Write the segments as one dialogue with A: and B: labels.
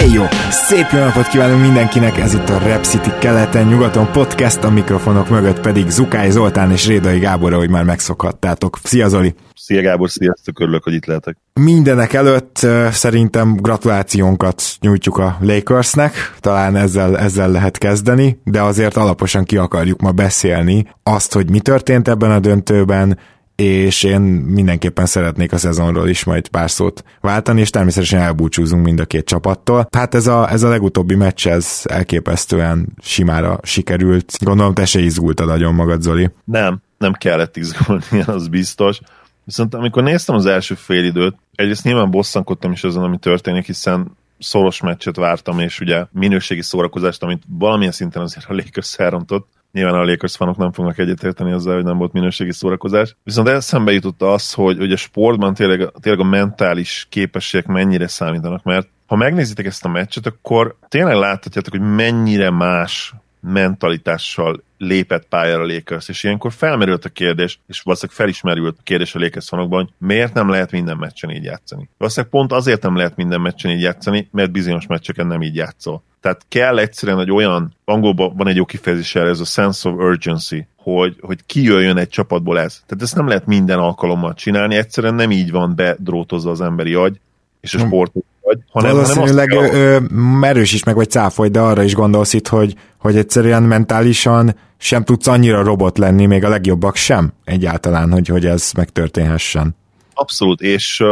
A: Éj jó! Szép jó napot kívánunk mindenkinek, ez itt a Rep City keleten-nyugaton podcast, a mikrofonok mögött pedig Zukály Zoltán és Rédai Gábor, ahogy már megszokhattátok. Szia Zoli!
B: Szia Gábor, sziasztok, örülök, hogy itt lehetek.
A: Mindenek előtt szerintem gratulációnkat nyújtjuk a Lakersnek, talán ezzel, ezzel lehet kezdeni, de azért alaposan ki akarjuk ma beszélni azt, hogy mi történt ebben a döntőben, és én mindenképpen szeretnék a szezonról is majd pár szót váltani, és természetesen elbúcsúzunk mind a két csapattól. Hát ez a, ez a legutóbbi meccs, ez elképesztően simára sikerült. Gondolom, te se izgultad nagyon magad, Zoli.
B: Nem, nem kellett izgulni, az biztos. Viszont amikor néztem az első fél időt, egyrészt nyilván bosszankodtam is azon, ami történik, hiszen szoros meccset vártam, és ugye minőségi szórakozást, amit valamilyen szinten azért a Lakers elrontott, Nyilván a Lakers fanok nem fognak egyetérteni azzal, hogy nem volt minőségi szórakozás. Viszont eszembe jutott az, hogy, hogy a sportban tényleg, tényleg a mentális képességek mennyire számítanak, mert ha megnézitek ezt a meccset, akkor tényleg láthatjátok, hogy mennyire más mentalitással lépett pályára Lakers, és ilyenkor felmerült a kérdés, és valószínűleg felismerült a kérdés a Lakers fanokban, hogy miért nem lehet minden meccsen így játszani. Valószínűleg pont azért nem lehet minden meccsen így játszani, mert bizonyos meccseken nem így játszol. Tehát kell egyszerűen egy olyan, angolban van egy jó kifejezés erre, ez a sense of urgency, hogy, hogy kijöjjön egy csapatból ez. Tehát ezt nem lehet minden alkalommal csinálni, egyszerűen nem így van bedrótozva az emberi agy, és a sport vagy,
A: hanem, Valószínűleg hanem azt kell, merős is meg vagy cáfoly, de arra is gondolsz itt, hogy, hogy egyszerűen mentálisan sem tudsz annyira robot lenni, még a legjobbak sem egyáltalán, hogy, hogy ez megtörténhessen.
B: Abszolút, és,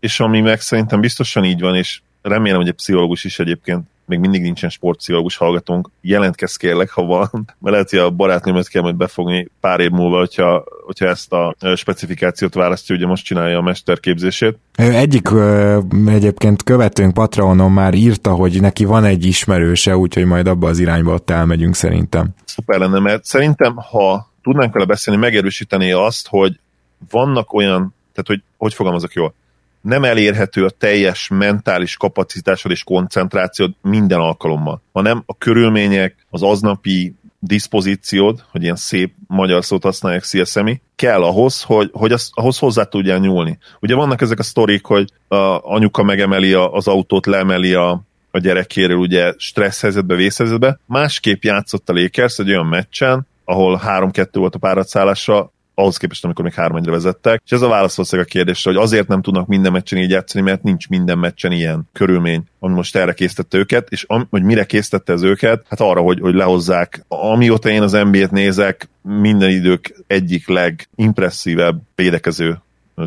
B: és ami meg szerintem biztosan így van, és remélem, hogy egy pszichológus is egyébként még mindig nincsen sportpszichológus hallgatónk, jelentkezz kérlek, ha van, mert lehet, hogy a barátnőmet kell majd befogni pár év múlva, hogyha, hogyha ezt a specifikációt választja, ugye most csinálja a mesterképzését.
A: Egyik egyébként követőnk Patreonon már írta, hogy neki van egy ismerőse, úgyhogy majd abba az irányba ott elmegyünk szerintem.
B: Szuper lenne, mert szerintem, ha tudnánk vele beszélni, megerősíteni azt, hogy vannak olyan, tehát hogy hogy fogalmazok jól, nem elérhető a teljes mentális kapacitásod és koncentrációd minden alkalommal, hanem a körülmények, az aznapi diszpozíciód, hogy ilyen szép magyar szót használják CSMI, kell ahhoz, hogy, hogy az, ahhoz hozzá tudjál nyúlni. Ugye vannak ezek a sztorik, hogy a anyuka megemeli az autót, leemeli a, a gyerekéről ugye stressz helyzetbe, vészhelyzetbe. Másképp játszott a Lakers egy olyan meccsen, ahol 3-2 volt a páratszállásra, ahhoz képest, amikor még három vezettek. És ez a válasz a kérdésre, hogy azért nem tudnak minden meccsen így játszani, mert nincs minden meccsen ilyen körülmény, ami most erre készítette őket, és am, hogy mire készítette az őket, hát arra, hogy, hogy lehozzák. Amióta én az NBA-t nézek, minden idők egyik legimpresszívebb védekező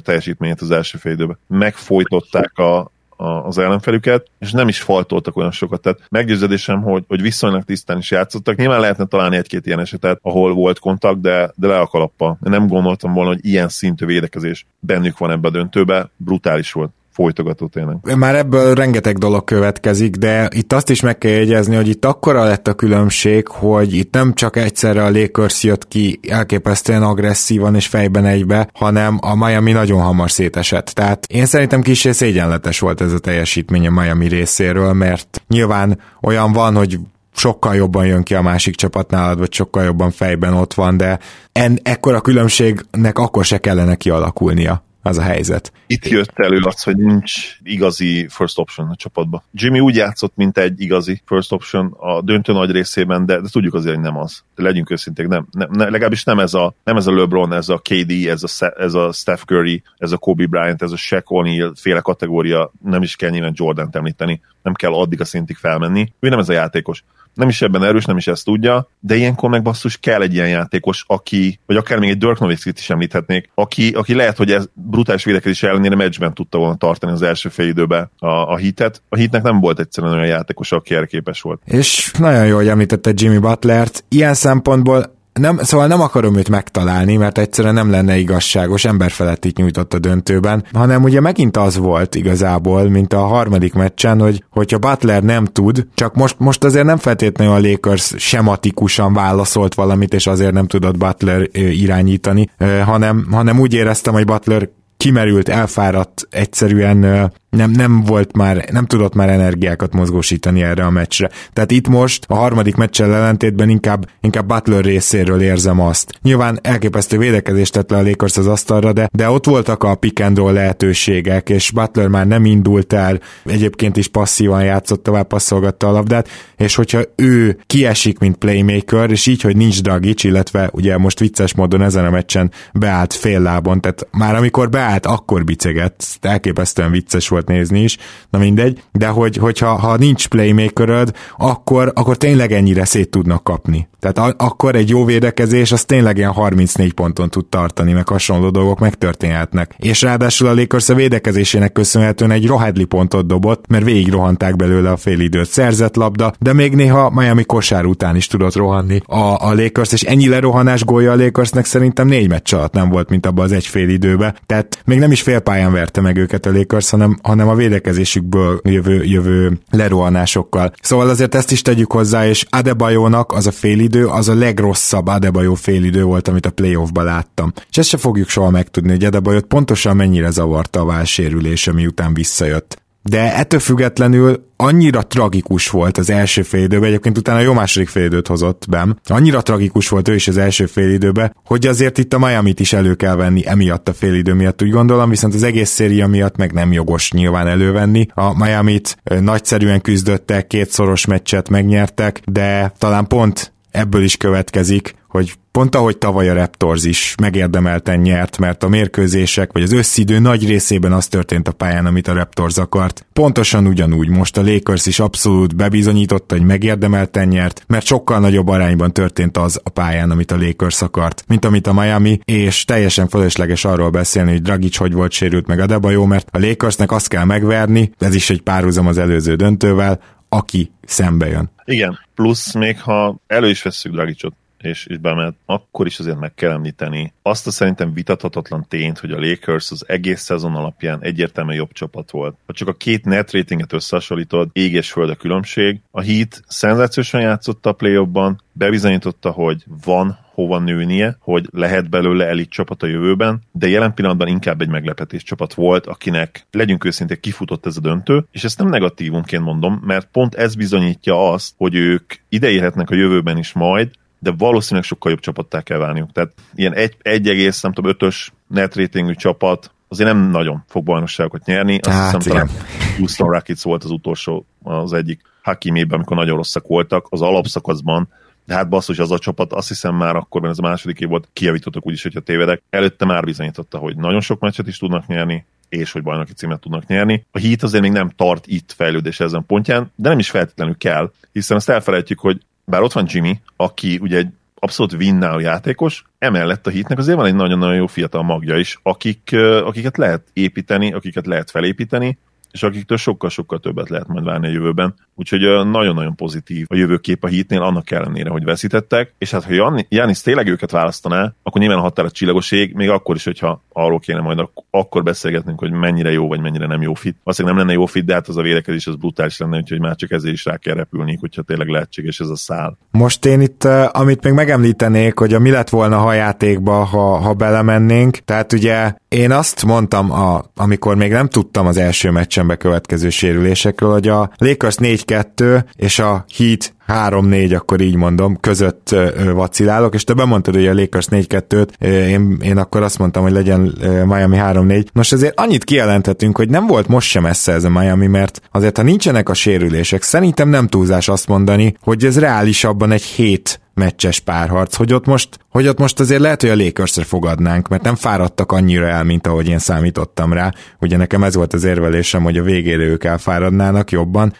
B: teljesítményét az első fél időben. Megfojtották a, az ellenfelüket, és nem is faltoltak olyan sokat. Tehát meggyőződésem, hogy, hogy viszonylag tisztán is játszottak. Nyilván lehetne találni egy-két ilyen esetet, ahol volt kontakt, de, de le a kalappa. Nem gondoltam volna, hogy ilyen szintű védekezés bennük van ebbe a döntőbe. Brutális volt folytogató tényleg.
A: Már ebből rengeteg dolog következik, de itt azt is meg kell jegyezni, hogy itt akkora lett a különbség, hogy itt nem csak egyszerre a Lakers jött ki elképesztően agresszívan és fejben egybe, hanem a Miami nagyon hamar szétesett. Tehát én szerintem kis szégyenletes volt ez a teljesítmény a Miami részéről, mert nyilván olyan van, hogy sokkal jobban jön ki a másik csapat nálad, vagy sokkal jobban fejben ott van, de en, ekkora különbségnek akkor se kellene kialakulnia az a helyzet.
B: Itt jött elő az, hogy nincs igazi first option a csapatban. Jimmy úgy játszott, mint egy igazi first option a döntő nagy részében, de, de tudjuk azért, hogy nem az. De legyünk őszinték, nem, nem, ne, legalábbis nem ez, a, nem ez a LeBron, ez a KD, ez a, ez a Steph Curry, ez a Kobe Bryant, ez a Shaq O'Neal féle kategória, nem is kell nyilván Jordan-t említeni, nem kell addig a szintig felmenni. Ő nem ez a játékos nem is ebben erős, nem is ezt tudja, de ilyenkor meg basszus kell egy ilyen játékos, aki, vagy akár még egy Dirk Nowitzki-t is említhetnék, aki, aki lehet, hogy ez brutális védekezés ellenére meccsben tudta volna tartani az első fél időben a, a hitet. A hitnek nem volt egyszerűen olyan játékos, aki erre képes volt.
A: És nagyon jó, hogy említette Jimmy Butlert. Ilyen szempontból nem, szóval nem akarom őt megtalálni, mert egyszerűen nem lenne igazságos, emberfelett itt nyújtott a döntőben, hanem ugye megint az volt igazából, mint a harmadik meccsen, hogy hogyha Butler nem tud, csak most, most azért nem feltétlenül a Lakers sematikusan válaszolt valamit, és azért nem tudott Butler irányítani, hanem, hanem úgy éreztem, hogy Butler kimerült, elfáradt, egyszerűen nem, nem volt már, nem tudott már energiákat mozgósítani erre a meccsre. Tehát itt most a harmadik meccsel ellentétben inkább, inkább Butler részéről érzem azt. Nyilván elképesztő védekezést tett le a Lakers az asztalra, de, de ott voltak a pick and roll lehetőségek, és Butler már nem indult el, egyébként is passzívan játszott, tovább passzolgatta a labdát, és hogyha ő kiesik, mint playmaker, és így, hogy nincs Dragic, illetve ugye most vicces módon ezen a meccsen beállt fél lábon, tehát már amikor beállt, akkor bicegett, elképesztően vicces volt volt nézni is, na mindegy, de hogy, hogyha ha nincs playmakeröd, akkor, akkor tényleg ennyire szét tudnak kapni. Tehát a, akkor egy jó védekezés az tényleg ilyen 34 ponton tud tartani, meg hasonló dolgok megtörténhetnek. És ráadásul a Lakers a védekezésének köszönhetően egy rohadli pontot dobott, mert végig rohanták belőle a fél időt. Szerzett labda, de még néha Miami kosár után is tudott rohanni a, a Lakers, és ennyi lerohanás gólja a Lakersnek szerintem négy meccs alatt nem volt, mint abban az egy fél időbe. Tehát még nem is félpályán verte meg őket a Lakers, hanem, hanem a védekezésükből jövő, jövő lerohanásokkal. Szóval azért ezt is tegyük hozzá, és Adebayónak az a fél idő, az a legrosszabb Adebayó idő volt, amit a playoffban láttam. És ezt se fogjuk soha megtudni, hogy Adebayót pontosan mennyire zavarta a válsérülése, miután visszajött de ettől függetlenül annyira tragikus volt az első félidőben, egyébként utána jó második félidőt hozott be, annyira tragikus volt ő is az első félidőben, hogy azért itt a miami is elő kell venni emiatt a félidő miatt, úgy gondolom, viszont az egész széria miatt meg nem jogos nyilván elővenni. A Miami-t nagyszerűen küzdöttek, két szoros meccset megnyertek, de talán pont ebből is következik, hogy pont ahogy tavaly a Raptors is megérdemelten nyert, mert a mérkőzések vagy az összidő nagy részében az történt a pályán, amit a Raptors akart. Pontosan ugyanúgy most a Lakers is abszolút bebizonyította, hogy megérdemelten nyert, mert sokkal nagyobb arányban történt az a pályán, amit a Lakers akart, mint amit a Miami, és teljesen fölösleges arról beszélni, hogy Dragic hogy volt sérült meg a Debajo, mert a Lakersnek azt kell megverni, ez is egy párhuzam az előző döntővel, aki szembe jön.
B: Igen, plusz még ha elő is vesszük Dragicot, és, és bemehet, akkor is azért meg kell említeni azt a szerintem vitathatatlan tényt, hogy a Lakers az egész szezon alapján egyértelműen jobb csapat volt. Ha csak a két net ratinget összehasonlítod, ég föld a különbség. A Heat szenzációsan játszott a play bebizonyította, hogy van hova nőnie, hogy lehet belőle elit csapat a jövőben, de jelen pillanatban inkább egy meglepetés csapat volt, akinek, legyünk őszintén, kifutott ez a döntő, és ezt nem negatívunként mondom, mert pont ez bizonyítja azt, hogy ők ideérhetnek a jövőben is majd, de valószínűleg sokkal jobb csapattá kell válniuk. Tehát ilyen egy, egy egész, nem tudom, ötös net ratingű csapat azért nem nagyon fog bajnokságokat nyerni. Azt hát, hiszem, igen. talán Houston Rockets volt az utolsó, az egyik Hakimében, amikor nagyon rosszak voltak, az alapszakaszban, de hát basszus, az a csapat, azt hiszem már akkor, ez a második év volt, kijavítottak úgyis, hogyha tévedek. Előtte már bizonyította, hogy nagyon sok meccset is tudnak nyerni, és hogy bajnoki címet tudnak nyerni. A Heat azért még nem tart itt fejlődés ezen pontján, de nem is feltétlenül kell, hiszen azt elfelejtjük, hogy bár ott van Jimmy, aki ugye egy abszolút win játékos, emellett a hitnek azért van egy nagyon-nagyon jó fiatal magja is, akik, akiket lehet építeni, akiket lehet felépíteni, és akiktől sokkal-sokkal többet lehet majd várni a jövőben. Úgyhogy nagyon-nagyon pozitív a jövőkép a hitnél, annak ellenére, hogy veszítettek, és hát ha Janis tényleg őket választaná, akkor nyilván a határa csillagoség, még akkor is, hogyha arról kéne majd ak- akkor beszélgetnünk, hogy mennyire jó vagy mennyire nem jó fit. Azt nem lenne jó fit, de hát az a védekezés az brutális lenne, úgyhogy már csak ezért is rá kell repülni, hogyha tényleg lehetséges ez a szál.
A: Most én itt, amit még megemlítenék, hogy a mi lett volna a játékba, ha, ha belemennénk, tehát ugye én azt mondtam, a, amikor még nem tudtam az első meccsen bekövetkező sérülésekről, hogy a Lakers 4-2 és a Heat 3-4, akkor így mondom, között vacilálok, és te bemondtad, hogy a Lakers 4-2-t, én, én akkor azt mondtam, hogy legyen Miami 3-4. Nos, azért annyit kijelenthetünk, hogy nem volt most sem messze ez a Miami, mert azért ha nincsenek a sérülések, szerintem nem túlzás azt mondani, hogy ez reálisabban egy hét meccses párharc, hogy ott most, hogy ott most azért lehet, hogy a lakers fogadnánk, mert nem fáradtak annyira el, mint ahogy én számítottam rá. Ugye nekem ez volt az érvelésem, hogy a végére ők elfáradnának jobban.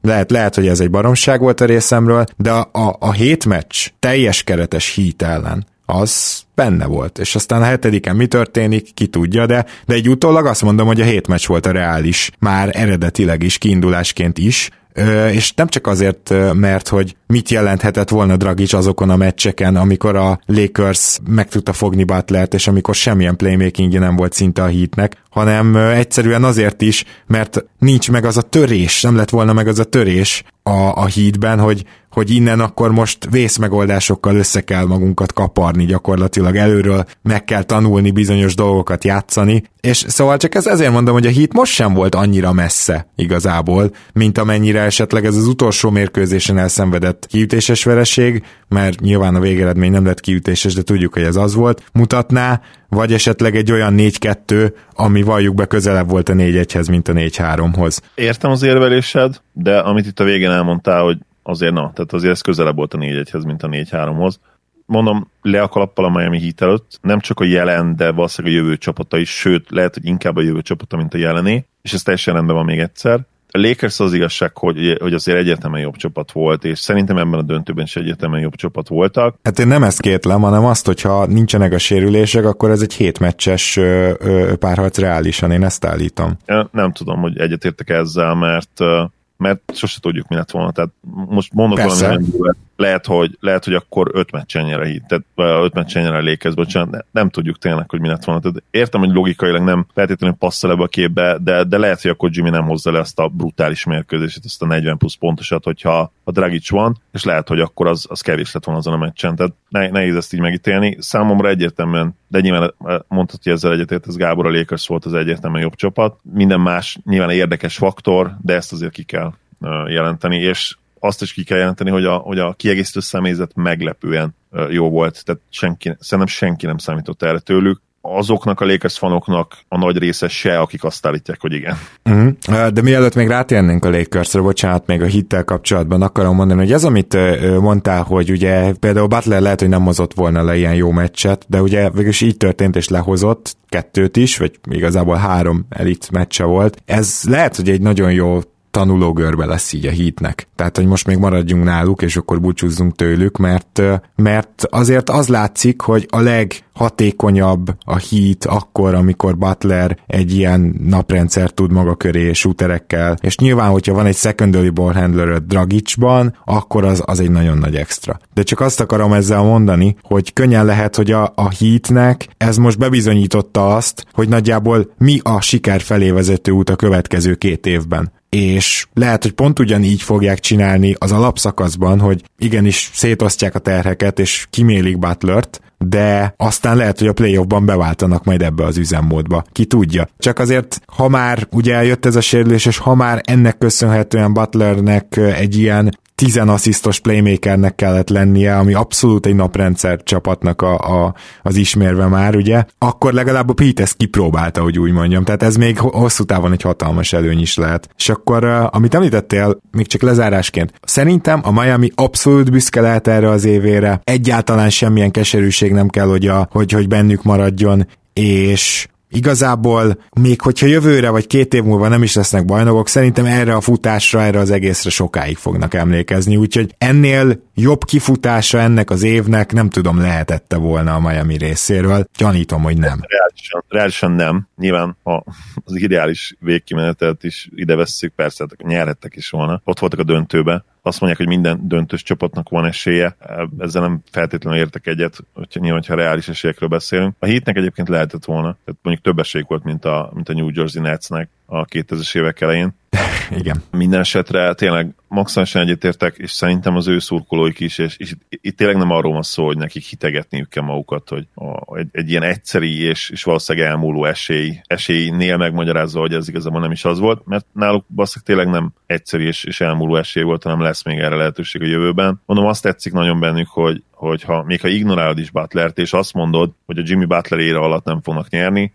A: Lehet, lehet, hogy ez egy baromság volt a részemről, de a, a, a hét meccs teljes keretes hít ellen, az benne volt. És aztán a hetediken mi történik, ki tudja, de, de egy utólag azt mondom, hogy a hét meccs volt a reális, már eredetileg is, kiindulásként is, és nem csak azért, mert hogy mit jelenthetett volna Dragic azokon a meccseken, amikor a Lakers meg tudta fogni Butlert, és amikor semmilyen playmakingje nem volt szinte a hitnek, hanem egyszerűen azért is, mert nincs meg az a törés, nem lett volna meg az a törés a, a hídben, hogy, hogy innen akkor most vészmegoldásokkal össze kell magunkat kaparni gyakorlatilag előről, meg kell tanulni bizonyos dolgokat játszani, és szóval csak ez ezért mondom, hogy a hit most sem volt annyira messze igazából, mint amennyire esetleg ez az utolsó mérkőzésen elszenvedett kiütéses vereség, mert nyilván a végeredmény nem lett kiütéses, de tudjuk, hogy ez az volt, mutatná, vagy esetleg egy olyan 4-2, ami valljuk be közelebb volt a 4-1-hez, mint a 4-3-hoz.
B: Értem az érvelésed, de amit itt a végén elmondtál, hogy azért na, tehát azért ez közelebb volt a 4-1-hez, mint a 4-3-hoz. Mondom, le a kalappal a Miami Heat előtt, nem csak a jelen, de valószínűleg a jövő csapata is, sőt, lehet, hogy inkább a jövő csapata, mint a jelené, és ez teljesen rendben van még egyszer. A Lakers az igazság, hogy, hogy azért egyértelműen jobb csapat volt, és szerintem ebben a döntőben is egyértelműen jobb csapat voltak.
A: Hát én nem ezt kétlem, hanem azt, hogyha nincsenek a sérülések, akkor ez egy hétmeccses párharc reálisan, én ezt állítom.
B: Nem tudom, hogy egyetértek ezzel, mert mert sose tudjuk, mi lett volna. Tehát most mondok Persze. valami lehet, hogy, lehet, hogy akkor öt meccsen nyer a hit, tehát öt meccsen nyer a lékez, bocsánat, ne, nem tudjuk tényleg, hogy mi lett volna. Tehát értem, hogy logikailag nem feltétlenül passzol ebbe a képbe, de, de lehet, hogy akkor Jimmy nem hozza le ezt a brutális mérkőzést, ezt a 40 plusz pontosat, hogyha a Dragic van, és lehet, hogy akkor az, az kevés lett volna azon a meccsen. Tehát ne, nehéz ezt így megítélni. Számomra egyértelműen, de nyilván mondhatja, hogy ezzel egyetért, ez Gábor a Lakers volt az egyértelműen jobb csapat. Minden más nyilván érdekes faktor, de ezt azért ki kell jelenteni, és azt is ki kell jelenteni, hogy a, hogy a kiegészítő személyzet meglepően jó volt, tehát senki, szerintem senki nem számított erre tőlük azoknak a Lakers fanoknak a nagy része se, akik azt állítják, hogy igen.
A: Uh-huh. De mielőtt még rátérnénk a Lakersre, bocsánat, még a hittel kapcsolatban akarom mondani, hogy ez, amit mondtál, hogy ugye például Butler lehet, hogy nem hozott volna le ilyen jó meccset, de ugye végülis így történt, és lehozott kettőt is, vagy igazából három elit meccse volt. Ez lehet, hogy egy nagyon jó tanulógörbe lesz így a hitnek. Tehát, hogy most még maradjunk náluk, és akkor búcsúzzunk tőlük, mert, mert azért az látszik, hogy a leghatékonyabb a hit akkor, amikor Butler egy ilyen naprendszer tud maga köré shooterekkel, és nyilván, hogyha van egy secondary ball handler a Dragicsban, akkor az, az egy nagyon nagy extra. De csak azt akarom ezzel mondani, hogy könnyen lehet, hogy a, a hitnek ez most bebizonyította azt, hogy nagyjából mi a siker felé vezető út a következő két évben és lehet, hogy pont ugyanígy fogják csinálni az alapszakaszban, hogy igenis szétosztják a terheket, és kimélik Butlert, de aztán lehet, hogy a playoffban beváltanak majd ebbe az üzemmódba. Ki tudja. Csak azért, ha már ugye eljött ez a sérülés, és ha már ennek köszönhetően Butlernek egy ilyen 10 asszisztos playmakernek kellett lennie, ami abszolút egy naprendszer csapatnak a, a, az ismérve már, ugye, akkor legalább a Pete ezt kipróbálta, hogy úgy mondjam. Tehát ez még hosszú távon egy hatalmas előny is lehet. És akkor, amit említettél, még csak lezárásként, szerintem a Miami abszolút büszke lehet erre az évére, egyáltalán semmilyen keserűség nem kell, hogy, a, hogy, hogy bennük maradjon, és igazából még hogyha jövőre vagy két év múlva nem is lesznek bajnokok, szerintem erre a futásra, erre az egészre sokáig fognak emlékezni, úgyhogy ennél jobb kifutása ennek az évnek nem tudom lehetette volna a Miami részéről. Gyanítom, hogy nem.
B: Reálisan, reálisan nem. Nyilván ha az ideális végkimenetet is ide vesszük, persze nyerhettek is volna. Ott voltak a döntőbe, azt mondják, hogy minden döntős csapatnak van esélye, ezzel nem feltétlenül értek egyet, hogyha nyilván, ha reális esélyekről beszélünk. A hétnek egyébként lehetett volna, tehát mondjuk több esély volt, mint a, mint a New Jersey Netsnek a 2000-es évek elején.
A: Igen.
B: Minden esetre tényleg maximálisan egyetértek, és szerintem az ő szurkolóik is, és, és itt, itt tényleg nem arról van szó, hogy nekik hitegetniük kell magukat, hogy a, egy, egy ilyen egyszeri és, és valószínűleg elmúló esély, esélynél megmagyarázza, hogy ez igazából nem is az volt, mert náluk basszak tényleg nem egyszerű és, és elmúló esély volt, hanem lesz még erre lehetőség a jövőben. Mondom, azt tetszik nagyon bennük, hogy, hogy ha, még ha ignorálod is Butlert, és azt mondod, hogy a Jimmy Butler ére alatt nem fognak nyerni,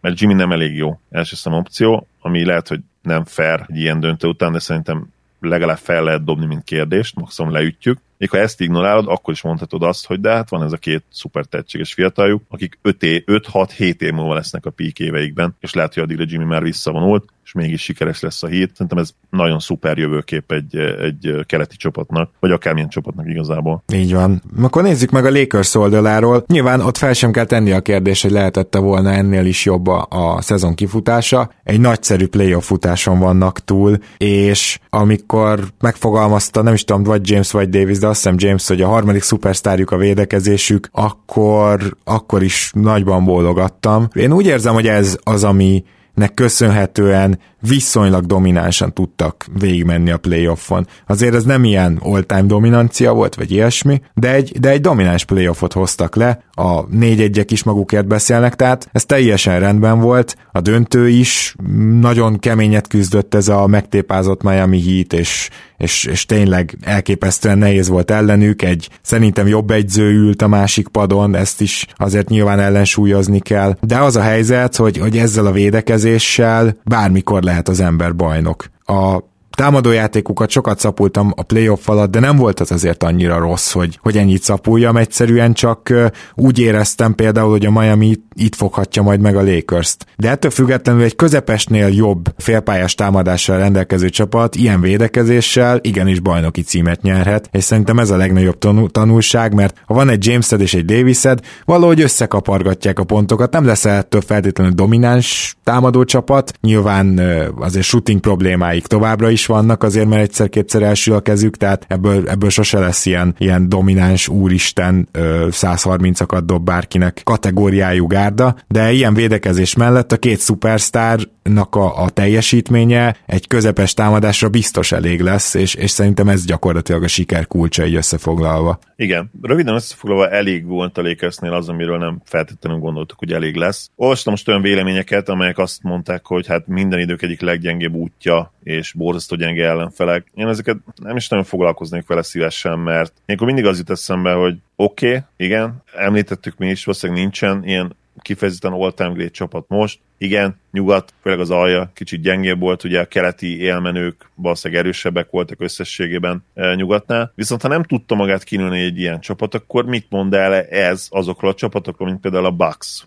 B: mert Jimmy nem elég jó első szem opció, ami lehet, hogy nem fair egy ilyen döntő után, de szerintem legalább fel lehet dobni, mint kérdést, maximum leütjük. Még ha ezt ignorálod, akkor is mondhatod azt, hogy de hát van ez a két szuper tehetséges fiataljuk, akik 5-6-7 év múlva lesznek a peak éveikben, és lehet, hogy addigra Jimmy már visszavonult, és mégis sikeres lesz a hét. Szerintem ez nagyon szuper jövőkép egy, egy keleti csapatnak, vagy akármilyen csapatnak igazából.
A: Így van. Akkor nézzük meg a Lakers oldaláról. Nyilván ott fel sem kell tenni a kérdés, hogy lehetette volna ennél is jobb a, a szezon kifutása. Egy nagyszerű playoff futáson vannak túl, és amikor megfogalmazta, nem is tudom, vagy James vagy Davis, de azt hiszem James, hogy a harmadik szupersztárjuk a védekezésük, akkor, akkor is nagyban bólogattam. Én úgy érzem, hogy ez az, ami nek köszönhetően viszonylag dominánsan tudtak végigmenni a playoffon. Azért ez nem ilyen all-time dominancia volt, vagy ilyesmi, de egy, de egy domináns playoffot hoztak le, a négy egyek is magukért beszélnek, tehát ez teljesen rendben volt, a döntő is nagyon keményet küzdött ez a megtépázott Miami Heat, és, és, és tényleg elképesztően nehéz volt ellenük, egy szerintem jobb egyző ült a másik padon, ezt is azért nyilván ellensúlyozni kell, de az a helyzet, hogy, hogy ezzel a védekezéssel bármikor lehet az ember bajnok. A támadójátékukat sokat szapultam a playoff alatt, de nem volt az azért annyira rossz, hogy, hogy ennyit szapuljam, egyszerűen csak úgy éreztem például, hogy a Miami itt foghatja majd meg a Lakers-t. De ettől függetlenül egy közepesnél jobb félpályás támadással rendelkező csapat ilyen védekezéssel igenis bajnoki címet nyerhet, és szerintem ez a legnagyobb tanulság, mert ha van egy Jamesed és egy Davised, valahogy összekapargatják a pontokat, nem lesz ettől feltétlenül domináns támadó csapat, nyilván azért shooting problémáik továbbra is vannak, azért mert egyszer-kétszer elsül a kezük, tehát ebből, ebből sose lesz ilyen, ilyen domináns úristen 130-akat dob bárkinek kategóriájú gárda, de ilyen védekezés mellett a két szupersztárnak a, a teljesítménye egy közepes támadásra biztos elég lesz, és, és szerintem ez gyakorlatilag a siker kulcsa így összefoglalva.
B: Igen, röviden összefoglalva elég volt a Lakersnél az, amiről nem feltétlenül gondoltuk, hogy elég lesz. Olvastam most olyan véleményeket, amelyek azt mondták, hogy hát minden idők egyik leggyengébb útja és borzasztó gyenge ellenfelek. Én ezeket nem is nagyon foglalkoznék vele szívesen, mert akkor mindig az jut eszembe, hogy oké, okay, igen, említettük mi is, valószínűleg nincsen ilyen kifejezetten all-time great csapat most. Igen, nyugat, főleg az alja kicsit gyengébb volt, ugye a keleti élmenők valószínűleg erősebbek voltak összességében e, nyugatnál. Viszont ha nem tudta magát kinőni egy ilyen csapat, akkor mit mond el ez azokról a csapatokról, mint például a Bucks,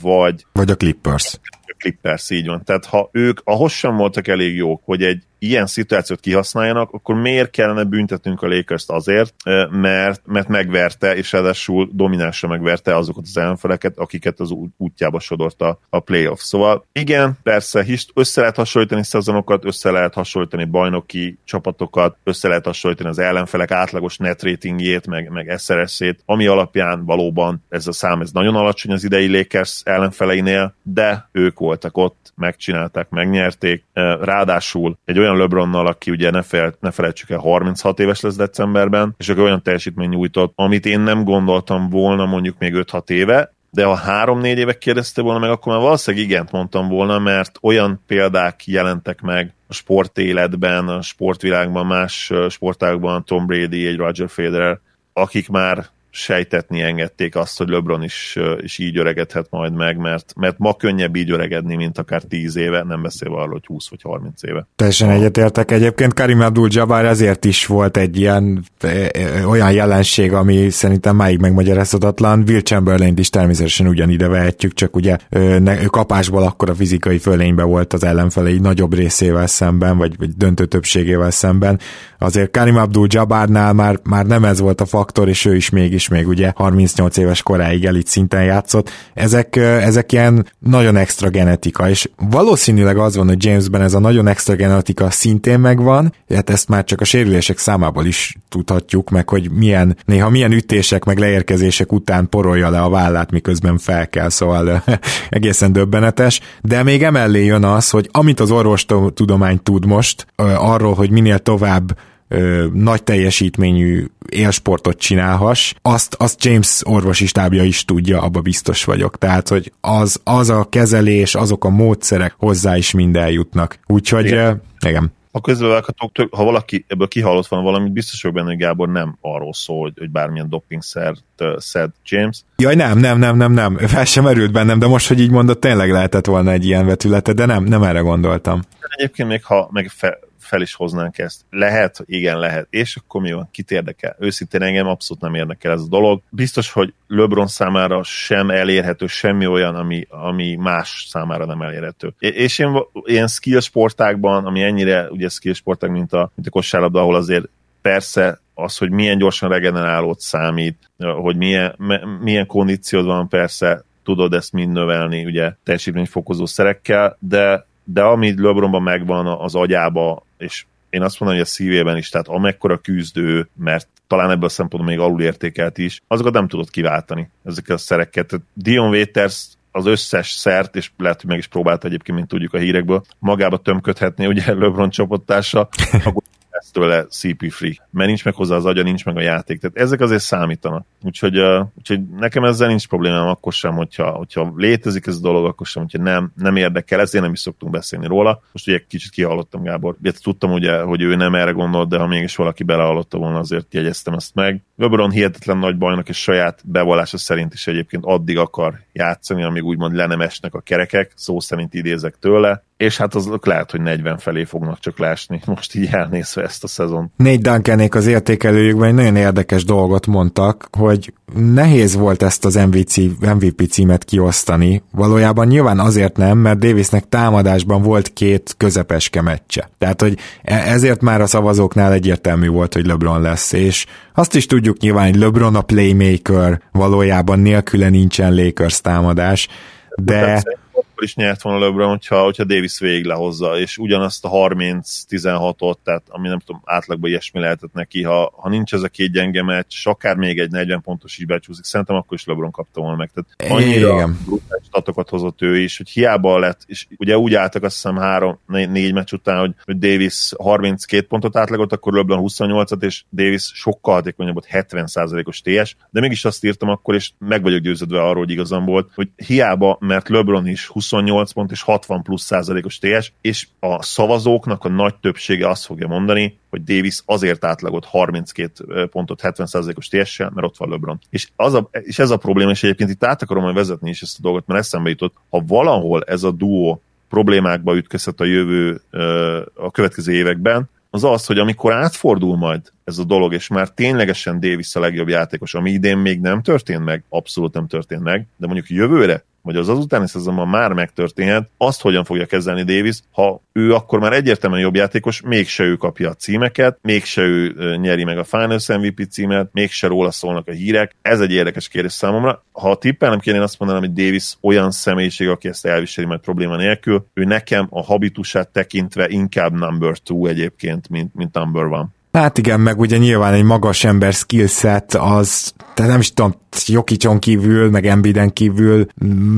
B: vagy...
A: Vagy a Clippers.
B: A Clippers, így van. Tehát ha ők ahhoz sem voltak elég jók, hogy egy ilyen szituációt kihasználjanak, akkor miért kellene büntetnünk a lakers azért, mert, mert megverte, és ráadásul dominánsra megverte azokat az ellenfeleket, akiket az útjába sodorta a playoff. Szóval igen, persze, össze lehet hasonlítani szezonokat, össze lehet hasonlítani bajnoki csapatokat, össze lehet hasonlítani az ellenfelek átlagos net ratingjét, meg, meg SRS-ét, ami alapján valóban ez a szám ez nagyon alacsony az idei Lakers ellenfeleinél, de ők voltak ott, megcsinálták, megnyerték, ráadásul egy olyan LeBronnal, aki ugye ne, fel, ne felejtsük el, 36 éves lesz decemberben, és akkor olyan teljesítmény nyújtott, amit én nem gondoltam volna mondjuk még 5-6 éve, de ha három-négy évek kérdezte volna meg, akkor már valószínűleg igent mondtam volna, mert olyan példák jelentek meg a sportéletben, a sportvilágban, más sportágban, Tom Brady, egy Roger Federer, akik már sejtetni engedték azt, hogy LeBron is, is így öregedhet majd meg, mert, mert ma könnyebb így öregedni, mint akár 10 éve, nem beszélve arról, hogy 20 vagy 30 éve.
A: Teljesen egyetértek. Egyébként Karim Abdul-Jabbar ezért is volt egy ilyen olyan jelenség, ami szerintem máig megmagyarázhatatlan. Will chamberlain is természetesen ugyanide vehetjük, csak ugye ő kapásból akkor a fizikai fölénybe volt az ellenfelei nagyobb részével szemben, vagy, vagy döntő többségével szemben. Azért Karim Abdul-Jabbarnál már, már nem ez volt a faktor, és ő is mégis is még ugye 38 éves koráig elit szinten játszott. Ezek, ezek ilyen nagyon extra genetika, és valószínűleg az van, hogy Jamesben ez a nagyon extra genetika szintén megvan, hát ezt már csak a sérülések számából is tudhatjuk, meg hogy milyen, néha milyen ütések, meg leérkezések után porolja le a vállát, miközben fel kell, szóval egészen döbbenetes, de még emellé jön az, hogy amit az orvostudomány tud most, arról, hogy minél tovább ö, nagy teljesítményű élsportot csinálhass, azt, azt James orvosi stábja is tudja, abba biztos vagyok. Tehát, hogy az, az a kezelés, azok a módszerek hozzá is mind eljutnak. Úgyhogy, igen. Ö, igen.
B: A közbevághatók, ha valaki ebből kihallott van valamit, biztos vagyok benne, hogy Gábor nem arról szól, hogy, hogy bármilyen dopingszert uh, szed James.
A: Jaj, nem, nem, nem, nem, nem, fel sem erült bennem, de most, hogy így mondott, tényleg lehetett volna egy ilyen vetülete, de nem, nem erre gondoltam.
B: Egyébként még ha meg fe, fel is hoznánk ezt. Lehet, igen, lehet. És akkor mi van? Kit érdekel? Őszintén engem abszolút nem érdekel ez a dolog. Biztos, hogy LeBron számára sem elérhető semmi olyan, ami, ami más számára nem elérhető. És én ilyen skill sportákban, ami ennyire ugye skill sporták, mint a, mint a kosárlabda, ahol azért persze az, hogy milyen gyorsan regenerálód számít, hogy milyen, milyen kondíciód van, persze tudod ezt mind növelni, ugye teljesítményfokozó szerekkel, de, de ami LeBronban megvan az agyába, és én azt mondom, hogy a szívében is, tehát amekkora küzdő, mert talán ebből a szempontból még alulértékelt is, azokat nem tudod kiváltani, ezeket a szereket. Dion Waiters az összes szert, és lehet, hogy meg is próbálta egyébként, mint tudjuk a hírekből, magába tömködhetni ugye LeBron csapattársa, akkor lesz tőle CP3, mert nincs meg hozzá az agya, nincs meg a játék. Tehát ezek azért számítanak. Úgyhogy, uh, úgyhogy nekem ezzel nincs problémám akkor sem, hogyha, hogyha létezik ez a dolog, akkor sem, hogyha nem, nem érdekel, ezért nem is szoktunk beszélni róla. Most ugye kicsit kihallottam Gábor. Ugye tudtam ugye, hogy ő nem erre gondolt, de ha mégis valaki belehallotta volna, azért jegyeztem ezt meg. LeBron hihetetlen nagy bajnak, és saját bevallása szerint is egyébként addig akar játszani, amíg úgymond le nem esnek a kerekek, szó szerint idézek tőle, és hát az lehet, hogy 40 felé fognak csak lásni, most így elnézve ezt a szezon.
A: Négy Duncanék az értékelőjükben egy nagyon érdekes dolgot mondtak, hogy nehéz volt ezt az MVP, MVP címet kiosztani. Valójában nyilván azért nem, mert Davisnek támadásban volt két közepeske meccse. Tehát, hogy e- ezért már a szavazóknál egyértelmű volt, hogy LeBron lesz, és azt is tudjuk nyilván, hogy LeBron a playmaker, valójában nélküle nincsen Lakers támadás, de... Persze
B: akkor is nyert volna LeBron, hogyha, hogyha Davis végig lehozza, és ugyanazt a 30-16-ot, tehát ami nem tudom, átlagban ilyesmi lehetett neki, ha, ha nincs ez a két gyenge meccs, akár még egy 40 pontos is becsúszik, szerintem akkor is LeBron kapta volna meg. Tehát annyira Igen. brutális statokat hozott ő is, hogy hiába lett, és ugye úgy álltak azt hiszem három, négy meccs után, hogy, hogy Davis 32 pontot átlagot, akkor LeBron 28-at, és Davis sokkal hatékonyabb volt, 70%-os TS, de mégis azt írtam akkor, és meg vagyok győződve arról, hogy igazam volt, hogy hiába, mert LeBron is 28 pont és 60 plusz százalékos TS, és a szavazóknak a nagy többsége azt fogja mondani, hogy Davis azért átlagot 32 pontot 70 százalékos TS-sel, mert ott van LeBron. És, az a, és ez a probléma, és egyébként itt át akarom majd vezetni is ezt a dolgot, mert eszembe jutott, ha valahol ez a duó problémákba ütközhet a jövő a következő években, az az, hogy amikor átfordul majd ez a dolog, és már ténylegesen Davis a legjobb játékos, ami idén még nem történt meg, abszolút nem történt meg, de mondjuk jövőre vagy az azutáni szezonban már megtörténhet, azt hogyan fogja kezelni Davis, ha ő akkor már egyértelműen jobb játékos, mégse ő kapja a címeket, mégse ő nyeri meg a Finals MVP címet, mégse róla szólnak a hírek. Ez egy érdekes kérdés számomra. Ha tippelnem kéne, én azt mondanám, hogy Davis olyan személyiség, aki ezt elviseli majd probléma nélkül, ő nekem a habitusát tekintve inkább number two egyébként, mint, mint number one.
A: Hát igen, meg ugye nyilván egy magas ember skillset az, tehát nem is tudom, Jokicson kívül, meg Embiden kívül,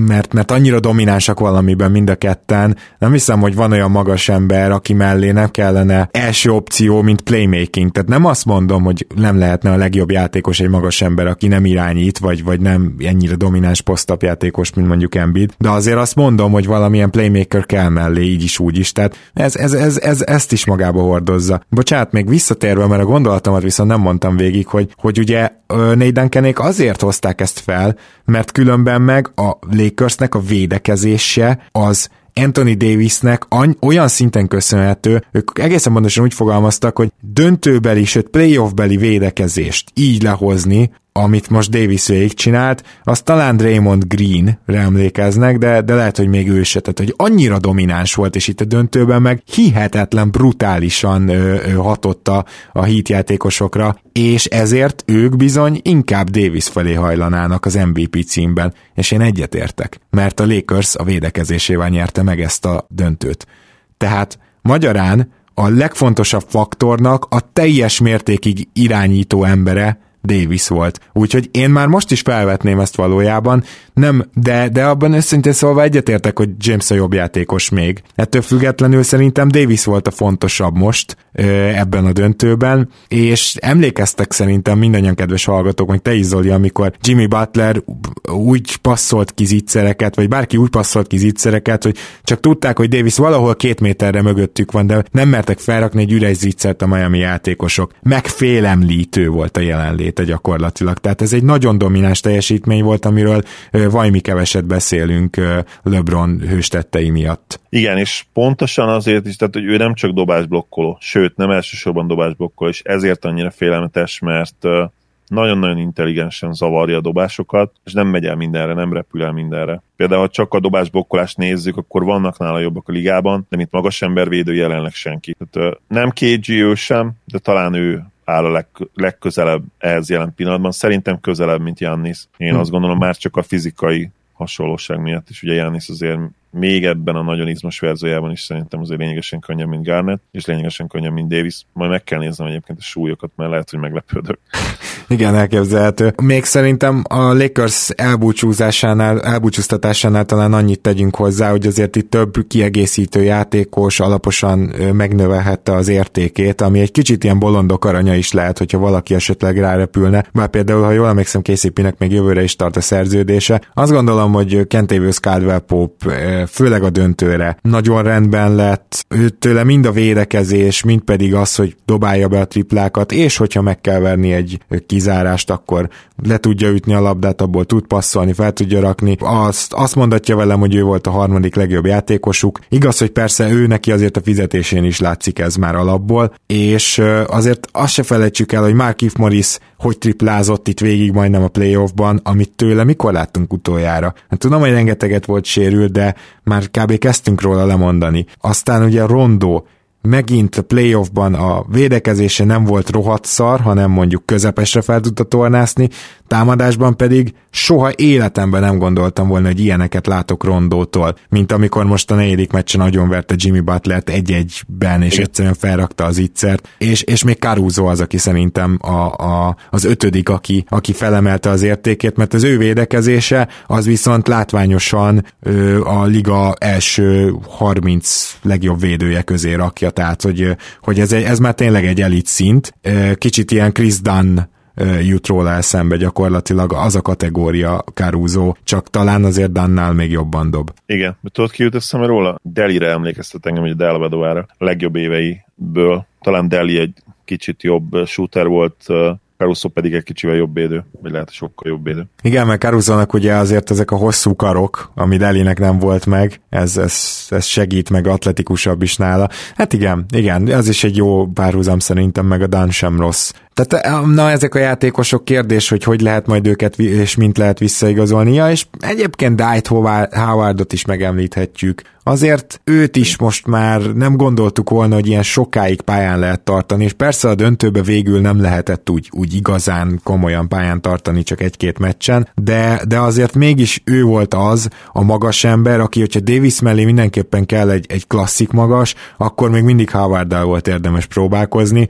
A: mert, mert annyira dominánsak valamiben mind a ketten, nem hiszem, hogy van olyan magas ember, aki mellé nem kellene első opció, mint playmaking. Tehát nem azt mondom, hogy nem lehetne a legjobb játékos egy magas ember, aki nem irányít, vagy, vagy nem ennyire domináns posztapjátékos, mint mondjuk Embiid, de azért azt mondom, hogy valamilyen playmaker kell mellé, így is, úgy is. Tehát ez, ez, ez, ez ezt is magába hordozza. Bocsánat, még visszatérve, mert a gondolatomat viszont nem mondtam végig, hogy, hogy ugye Nédenkenék azért hozták ezt fel, mert különben meg a Lakersnek a védekezése az Anthony Davisnek olyan szinten köszönhető, ők egészen pontosan úgy fogalmaztak, hogy döntőbeli, sőt playoffbeli védekezést így lehozni, amit most Davis végig csinált, az talán Draymond Green-re emlékeznek, de, de lehet, hogy még ő se, tehát hogy annyira domináns volt, és itt a döntőben meg hihetetlen brutálisan ö, ö, hatott a, a hítjátékosokra, és ezért ők bizony inkább Davis felé hajlanának az MVP címben, és én egyetértek, mert a Lakers a védekezésével nyerte meg ezt a döntőt. Tehát magyarán a legfontosabb faktornak a teljes mértékig irányító embere Davis volt. Úgyhogy én már most is felvetném ezt valójában, nem, de, de abban őszintén szólva egyetértek, hogy James a jobb játékos még. Ettől függetlenül szerintem Davis volt a fontosabb most ebben a döntőben, és emlékeztek szerintem mindannyian kedves hallgatók, meg te is Zoli, amikor Jimmy Butler úgy passzolt ki zicsereket, vagy bárki úgy passzolt ki zicsereket, hogy csak tudták, hogy Davis valahol két méterre mögöttük van, de nem mertek felrakni egy üres zicsert a Miami játékosok. Megfélemlítő volt a jelenlét értéke gyakorlatilag. Tehát ez egy nagyon domináns teljesítmény volt, amiről vajmi keveset beszélünk LeBron hőstettei miatt.
B: Igen, és pontosan azért is, tehát hogy ő nem csak dobásblokkoló, sőt, nem elsősorban dobásblokkoló, és ezért annyira félelmetes, mert nagyon-nagyon intelligensen zavarja a dobásokat, és nem megy el mindenre, nem repül el mindenre. Például, ha csak a dobásblokkolást nézzük, akkor vannak nála jobbak a ligában, de mint magas embervédő jelenleg senki. Tehát, nem KG ő sem, de talán ő áll a leg, legközelebb ehhez jelen pillanatban. Szerintem közelebb, mint Jannis. Én hm. azt gondolom már csak a fizikai hasonlóság miatt is. Ugye Jannis azért még ebben a nagyon izmos verziójában is szerintem azért lényegesen könnyebb, mint Garnett, és lényegesen könnyebb, mint Davis. Majd meg kell néznem egyébként a súlyokat, mert lehet, hogy meglepődök.
A: Igen, elképzelhető. Még szerintem a Lakers elbúcsúzásánál, elbúcsúztatásánál talán annyit tegyünk hozzá, hogy azért itt több kiegészítő játékos alaposan megnövelhette az értékét, ami egy kicsit ilyen bolondok aranya is lehet, hogyha valaki esetleg rárepülne. Bár például, ha jól emlékszem, KCP-nek még jövőre is tart a szerződése. Azt gondolom, hogy Kentavious Caldwell Pope főleg a döntőre nagyon rendben lett, tőle mind a védekezés, mind pedig az, hogy dobálja be a triplákat, és hogyha meg kell verni egy kizárást, akkor le tudja ütni a labdát, abból tud passzolni, fel tudja rakni. Azt, azt mondatja velem, hogy ő volt a harmadik legjobb játékosuk. Igaz, hogy persze ő neki azért a fizetésén is látszik ez már alapból, és azért azt se felejtsük el, hogy Markif Morris hogy triplázott itt végig majdnem a playoffban, amit tőle mikor láttunk utoljára. Hát tudom, hogy rengeteget volt sérült, de már kb. kezdtünk róla lemondani. Aztán ugye Rondó megint a playoffban a védekezése nem volt rohadt szar, hanem mondjuk közepesre fel tudta tornászni, támadásban pedig soha életemben nem gondoltam volna, hogy ilyeneket látok Rondótól, mint amikor most a negyedik meccsen nagyon verte Jimmy Butlert egy-egyben, és egyszerűen felrakta az ittszert, és, és még Caruso az, aki szerintem a, a, az ötödik, aki, aki felemelte az értékét, mert az ő védekezése az viszont látványosan ö, a liga első 30 legjobb védője közé rakja tehát hogy, hogy ez, egy, ez már tényleg egy elit szint, kicsit ilyen Chris Dunn jut róla eszembe gyakorlatilag az a kategória Caruso, csak talán azért Dannál még jobban dob.
B: Igen, tudod ki jut eszembe róla? Delire emlékeztet engem, hogy a Delvedoára a legjobb éveiből. Talán Deli egy kicsit jobb shooter volt Caruso pedig egy kicsivel jobb védő, vagy lehet sokkal jobb védő.
A: Igen, mert caruso ugye azért ezek a hosszú karok, ami Delinek nem volt meg, ez, ez, ez segít meg atletikusabb is nála. Hát igen, igen, ez is egy jó párhuzam szerintem, meg a Dan sem rossz. Tehát eh, na ezek a játékosok kérdés, hogy hogy lehet majd őket és mint lehet visszaigazolnia, és egyébként Dwight Howardot is megemlíthetjük. Azért őt is most már nem gondoltuk volna, hogy ilyen sokáig pályán lehet tartani, és persze a döntőbe végül nem lehetett úgy, úgy igazán komolyan pályán tartani csak egy-két meccsen, de, de azért mégis ő volt az a magas ember, aki, hogyha Davis mellé mindenképpen kell egy, egy klasszik magas, akkor még mindig Howarddal volt érdemes próbálkozni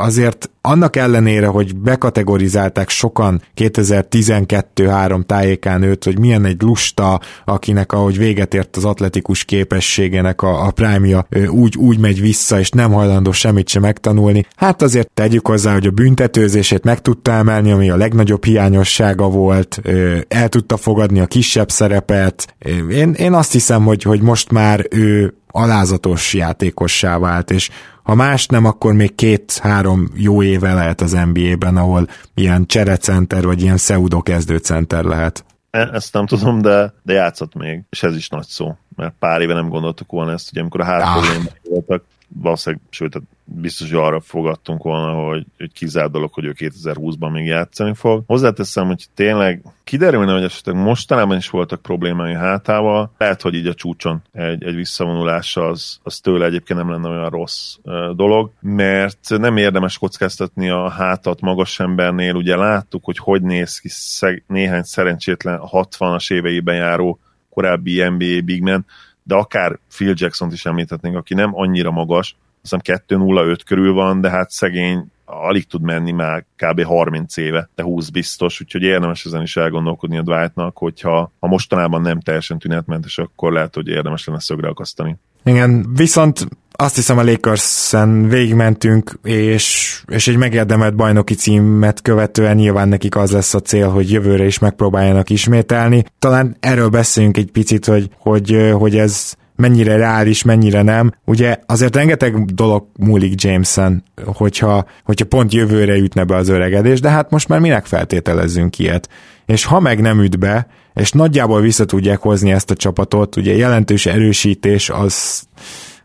A: azért annak ellenére, hogy bekategorizálták sokan 2012-3 tájékán őt, hogy milyen egy lusta, akinek ahogy véget ért az atletikus képességének a, a prámja, úgy, úgy megy vissza, és nem hajlandó semmit sem megtanulni. Hát azért tegyük hozzá, hogy a büntetőzését meg tudta emelni, ami a legnagyobb hiányossága volt, el tudta fogadni a kisebb szerepet. Én, én azt hiszem, hogy, hogy most már ő alázatos játékossá vált, és ha más nem, akkor még két-három jó éve lehet az NBA-ben, ahol ilyen cserecenter, vagy ilyen pseudo kezdőcenter lehet.
B: E, ezt nem tudom, de, de játszott még, és ez is nagy szó, mert pár éve nem gondoltuk volna ezt, hogy amikor a három ah. voltak, valószínűleg, sőt, biztos, hogy arra fogadtunk volna, hogy, hogy kizárt dolog, hogy ő 2020-ban még játszani fog. Hozzáteszem, hogy tényleg kiderülne, hogy esetleg mostanában is voltak problémái hátával, lehet, hogy így a csúcson egy, egy visszavonulás az, az tőle egyébként nem lenne olyan rossz dolog, mert nem érdemes kockáztatni a hátat magas embernél, ugye láttuk, hogy hogy néz ki szeg, néhány szerencsétlen 60-as éveiben járó korábbi NBA bigman, de akár Phil Jackson-t is említhetnénk, aki nem annyira magas, hiszem 2-0-5 körül van, de hát szegény alig tud menni már kb. 30 éve, de 20 biztos, úgyhogy érdemes ezen is elgondolkodni a Dwightnak, hogyha ha mostanában nem teljesen tünetmentes, akkor lehet, hogy érdemes lenne szögre akasztani.
A: Igen, viszont azt hiszem a Lakers-en végigmentünk, és, és egy megérdemelt bajnoki címet követően nyilván nekik az lesz a cél, hogy jövőre is megpróbáljanak ismételni. Talán erről beszéljünk egy picit, hogy, hogy, hogy ez mennyire reális, mennyire nem. Ugye azért rengeteg dolog múlik Jameson, hogyha, hogyha pont jövőre ütne be az öregedés, de hát most már minek feltételezzünk ilyet. És ha meg nem üt be, és nagyjából vissza tudják hozni ezt a csapatot, ugye jelentős erősítés az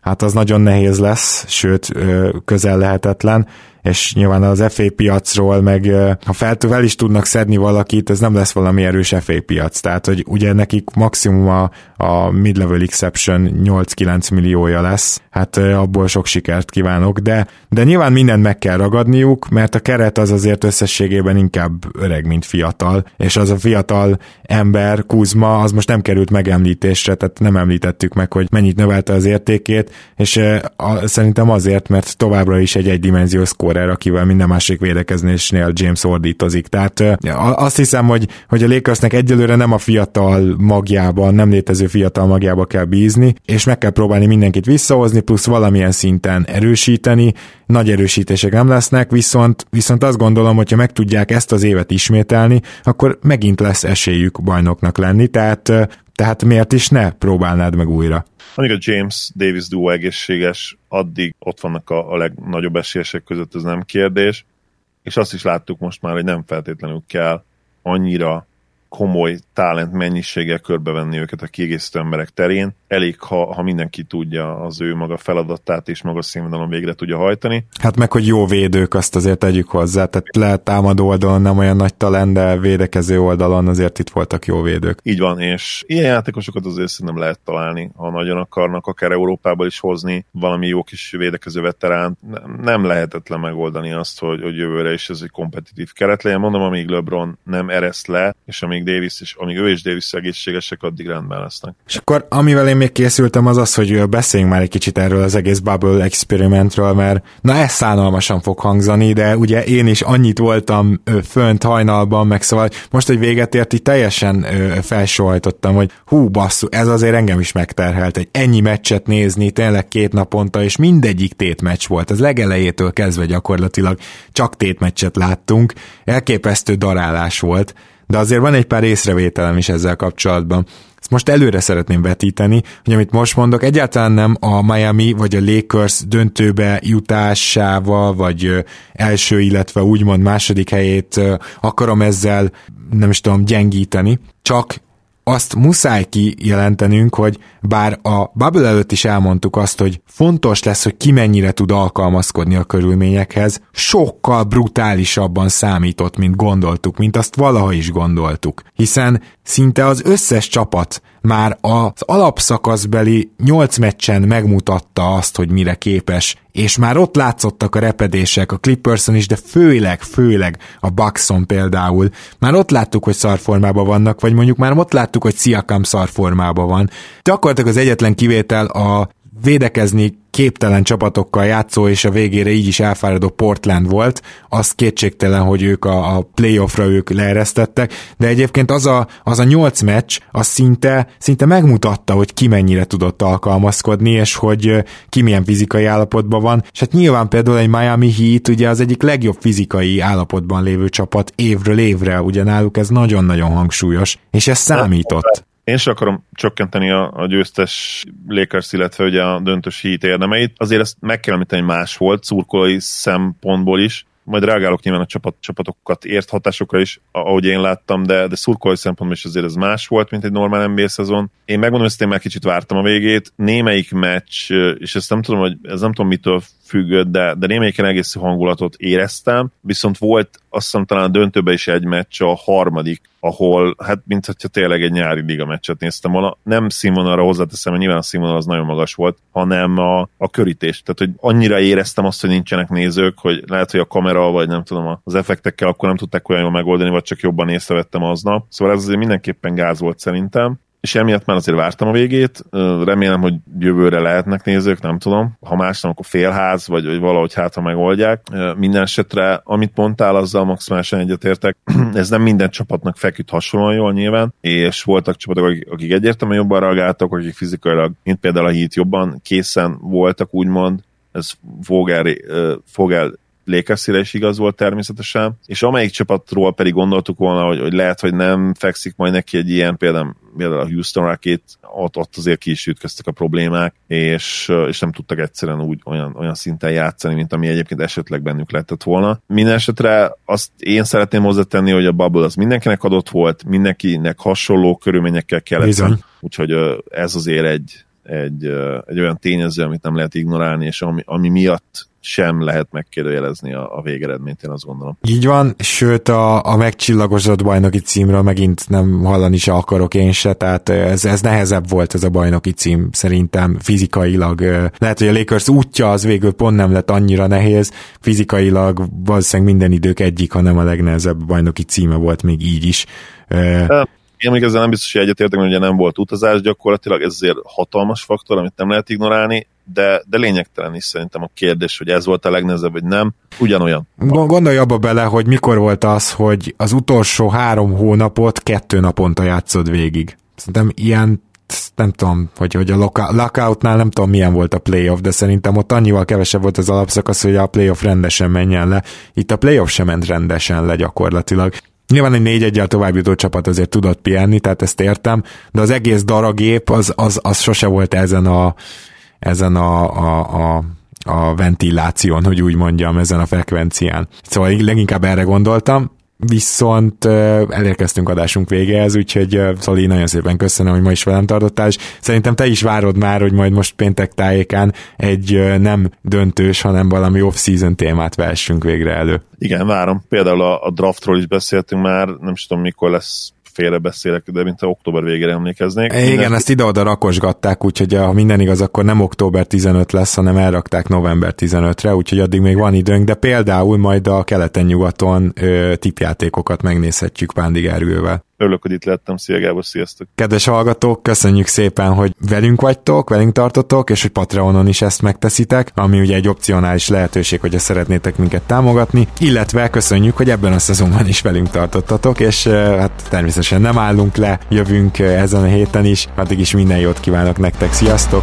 A: hát az nagyon nehéz lesz, sőt közel lehetetlen, és nyilván az FA piacról, meg ha fel, is tudnak szedni valakit, ez nem lesz valami erős FA piac, tehát hogy ugye nekik maximum a, a mid-level exception 8-9 milliója lesz, hát abból sok sikert kívánok, de, de nyilván mindent meg kell ragadniuk, mert a keret az azért összességében inkább öreg, mint fiatal, és az a fiatal ember, Kuzma, az most nem került megemlítésre, tehát nem említettük meg, hogy mennyit növelte az értékét, és a, szerintem azért, mert továbbra is egy egydimenziós scorer, akivel minden másik védekezésnél James ordítozik. Tehát azt hiszem, hogy, hogy a Lakersnek egyelőre nem a fiatal magjában, nem létező fiatal magjába kell bízni, és meg kell próbálni mindenkit visszahozni, plusz valamilyen szinten erősíteni, nagy erősítések nem lesznek, viszont, viszont azt gondolom, hogyha meg tudják ezt az évet ismételni, akkor megint lesz esélyük bajnoknak lenni, tehát, tehát miért is ne próbálnád meg újra?
B: Amíg a James Davis duo egészséges, addig ott vannak a, a legnagyobb esélyesek között, ez nem kérdés, és azt is láttuk most már, hogy nem feltétlenül kell annyira komoly talent mennyiséggel körbevenni őket a kiegészítő emberek terén. Elég, ha, ha mindenki tudja az ő maga feladatát és maga színvonalon végre tudja hajtani.
A: Hát meg, hogy jó védők, azt azért tegyük hozzá. Tehát lehet támadó oldalon nem olyan nagy talent, de védekező oldalon azért itt voltak jó védők.
B: Így van, és ilyen játékosokat azért szerintem lehet találni, ha nagyon akarnak, akár Európából is hozni valami jó kis védekező veterán. Nem lehetetlen megoldani azt, hogy, hogy jövőre is ez egy kompetitív keret legyen. Mondom, amíg LeBron nem ereszt le, és amíg Davis, és amíg ő és Davis egészségesek, addig rendben lesznek.
A: És akkor amivel én még készültem az az, hogy beszéljünk már egy kicsit erről az egész Bubble experimentről, mert na ez szánalmasan fog hangzani, de ugye én is annyit voltam fönt hajnalban, meg szóval most, hogy véget ért, így teljesen felsohajtottam, hogy hú basszú, ez azért engem is megterhelt, egy ennyi meccset nézni, tényleg két naponta, és mindegyik tétmeccs volt, az legelejétől kezdve gyakorlatilag csak tétmeccset láttunk, elképesztő darálás volt, de azért van egy pár észrevételem is ezzel kapcsolatban. Ezt most előre szeretném vetíteni, hogy amit most mondok, egyáltalán nem a Miami vagy a Lakers döntőbe jutásával, vagy első, illetve úgymond második helyét akarom ezzel, nem is tudom, gyengíteni, csak azt muszáj kijelentenünk, hogy bár a Bubble előtt is elmondtuk azt, hogy fontos lesz, hogy ki mennyire tud alkalmazkodni a körülményekhez, sokkal brutálisabban számított, mint gondoltuk, mint azt valaha is gondoltuk. Hiszen szinte az összes csapat már az alapszakaszbeli nyolc meccsen megmutatta azt, hogy mire képes, és már ott látszottak a repedések a Clipperson is, de főleg, főleg a Buckson például. Már ott láttuk, hogy szarformában vannak, vagy mondjuk már ott láttuk, hogy Siakam szarformában van. Gyakorlatilag az egyetlen kivétel a védekezni képtelen csapatokkal játszó és a végére így is elfáradó Portland volt, az kétségtelen, hogy ők a, a playoffra ők leeresztettek, de egyébként az a, az a nyolc meccs, az szinte, szinte megmutatta, hogy ki mennyire tudott alkalmazkodni, és hogy ki milyen fizikai állapotban van, és hát nyilván például egy Miami Heat ugye az egyik legjobb fizikai állapotban lévő csapat évről évre, ugye náluk ez nagyon-nagyon hangsúlyos, és ez számított.
B: Én sem akarom csökkenteni a, a győztes Lakers, illetve ugye a döntős hit érdemeit. Azért ezt meg kell említeni, más volt, szurkolói szempontból is. Majd reagálok nyilván a csapat, csapatokat ért hatásokra is, ahogy én láttam, de, de szurkolói szempontból is azért ez más volt, mint egy normál NBA szezon. Én megmondom, hogy én már kicsit vártam a végét. Némelyik meccs, és ezt nem tudom, hogy ez nem tudom mitől függött, de, de némelyiken egész hangulatot éreztem, viszont volt azt hiszem talán a döntőben is egy meccs, a harmadik, ahol, hát mint hogyha tényleg egy nyári liga meccset néztem volna. Nem színvonalra hozzáteszem, mert nyilván a színvonal az nagyon magas volt, hanem a, a körítés. Tehát, hogy annyira éreztem azt, hogy nincsenek nézők, hogy lehet, hogy a kamera, vagy nem tudom, az effektekkel akkor nem tudták olyan jól megoldani, vagy csak jobban észrevettem aznap. Szóval ez azért mindenképpen gáz volt szerintem és emiatt már azért vártam a végét. Remélem, hogy jövőre lehetnek nézők, nem tudom. Ha más nem, akkor félház, vagy, vagy valahogy hát, ha megoldják. Minden esetre, amit mondtál, azzal maximálisan egyetértek. Ez nem minden csapatnak feküdt hasonlóan jól nyilván, és voltak csapatok, akik, egyértelműen jobban reagáltak, akik fizikailag, mint például a hit jobban készen voltak, úgymond. Ez Vogel, Vogel lakers is igaz volt természetesen, és amelyik csapatról pedig gondoltuk volna, hogy, hogy lehet, hogy nem fekszik majd neki egy ilyen, például, például a Houston Rocket, ott, ott azért ki is ütköztek a problémák, és, és nem tudtak egyszerűen úgy olyan, olyan szinten játszani, mint ami egyébként esetleg bennük lehetett volna. Minden esetre azt én szeretném hozzátenni, hogy a bubble az mindenkinek adott volt, mindenkinek hasonló körülményekkel kellett.
A: Bizony.
B: Úgyhogy ez azért egy, egy, egy olyan tényező, amit nem lehet ignorálni, és ami, ami miatt sem lehet megkérdőjelezni a, a végeredményt, én azt gondolom.
A: Így van, sőt a, a megcsillagosodott bajnoki címről megint nem hallani se akarok én se, tehát ez, ez nehezebb volt ez a bajnoki cím szerintem fizikailag. Lehet, hogy a Lakers útja az végül pont nem lett annyira nehéz, fizikailag valószínűleg minden idők egyik, hanem a legnehezebb bajnoki címe volt még így is.
B: Én még ezzel nem biztos, hogy egyetértek, mert ugye nem volt utazás gyakorlatilag, ez azért hatalmas faktor, amit nem lehet ignorálni, de, de lényegtelen is szerintem a kérdés, hogy ez volt a legnehezebb, vagy nem. Ugyanolyan.
A: Gondolj abba bele, hogy mikor volt az, hogy az utolsó három hónapot kettő naponta játszod végig. Szerintem ilyen nem tudom, hogy, hogy a lockoutnál nem tudom milyen volt a playoff, de szerintem ott annyival kevesebb volt az alapszakasz, hogy a playoff rendesen menjen le. Itt a playoff sem ment rendesen le gyakorlatilag. Nyilván egy négy egyel tovább jutó csapat azért tudott pihenni, tehát ezt értem, de az egész daragép az, az, az sose volt ezen a, ezen a, a, a a ventiláción, hogy úgy mondjam, ezen a frekvencián. Szóval leginkább erre gondoltam, viszont elérkeztünk adásunk végéhez, úgyhogy Szali, nagyon szépen köszönöm, hogy ma is velem tartottál, és szerintem te is várod már, hogy majd most péntek tájékán egy nem döntős, hanem valami off-season témát vessünk végre elő.
B: Igen, várom. Például a, a draftról is beszéltünk már, nem is tudom mikor lesz félrebeszélek, de mint a október végére emlékeznék.
A: Igen, Minden... ezt ide-oda rakosgatták, úgyhogy ha minden igaz, akkor nem október 15 lesz, hanem elrakták november 15-re, úgyhogy addig még van időnk, de például majd a keleten-nyugaton ö, tipjátékokat megnézhetjük Pándig Erővel.
B: Örülök, hogy itt lettem. Szia Gábor, sziasztok!
A: Kedves hallgatók, köszönjük szépen, hogy velünk vagytok, velünk tartotok, és hogy Patreonon is ezt megteszitek, ami ugye egy opcionális lehetőség, hogyha szeretnétek minket támogatni, illetve köszönjük, hogy ebben a szezonban is velünk tartottatok, és hát természetesen nem állunk le, jövünk ezen a héten is, addig is minden jót kívánok nektek, sziasztok!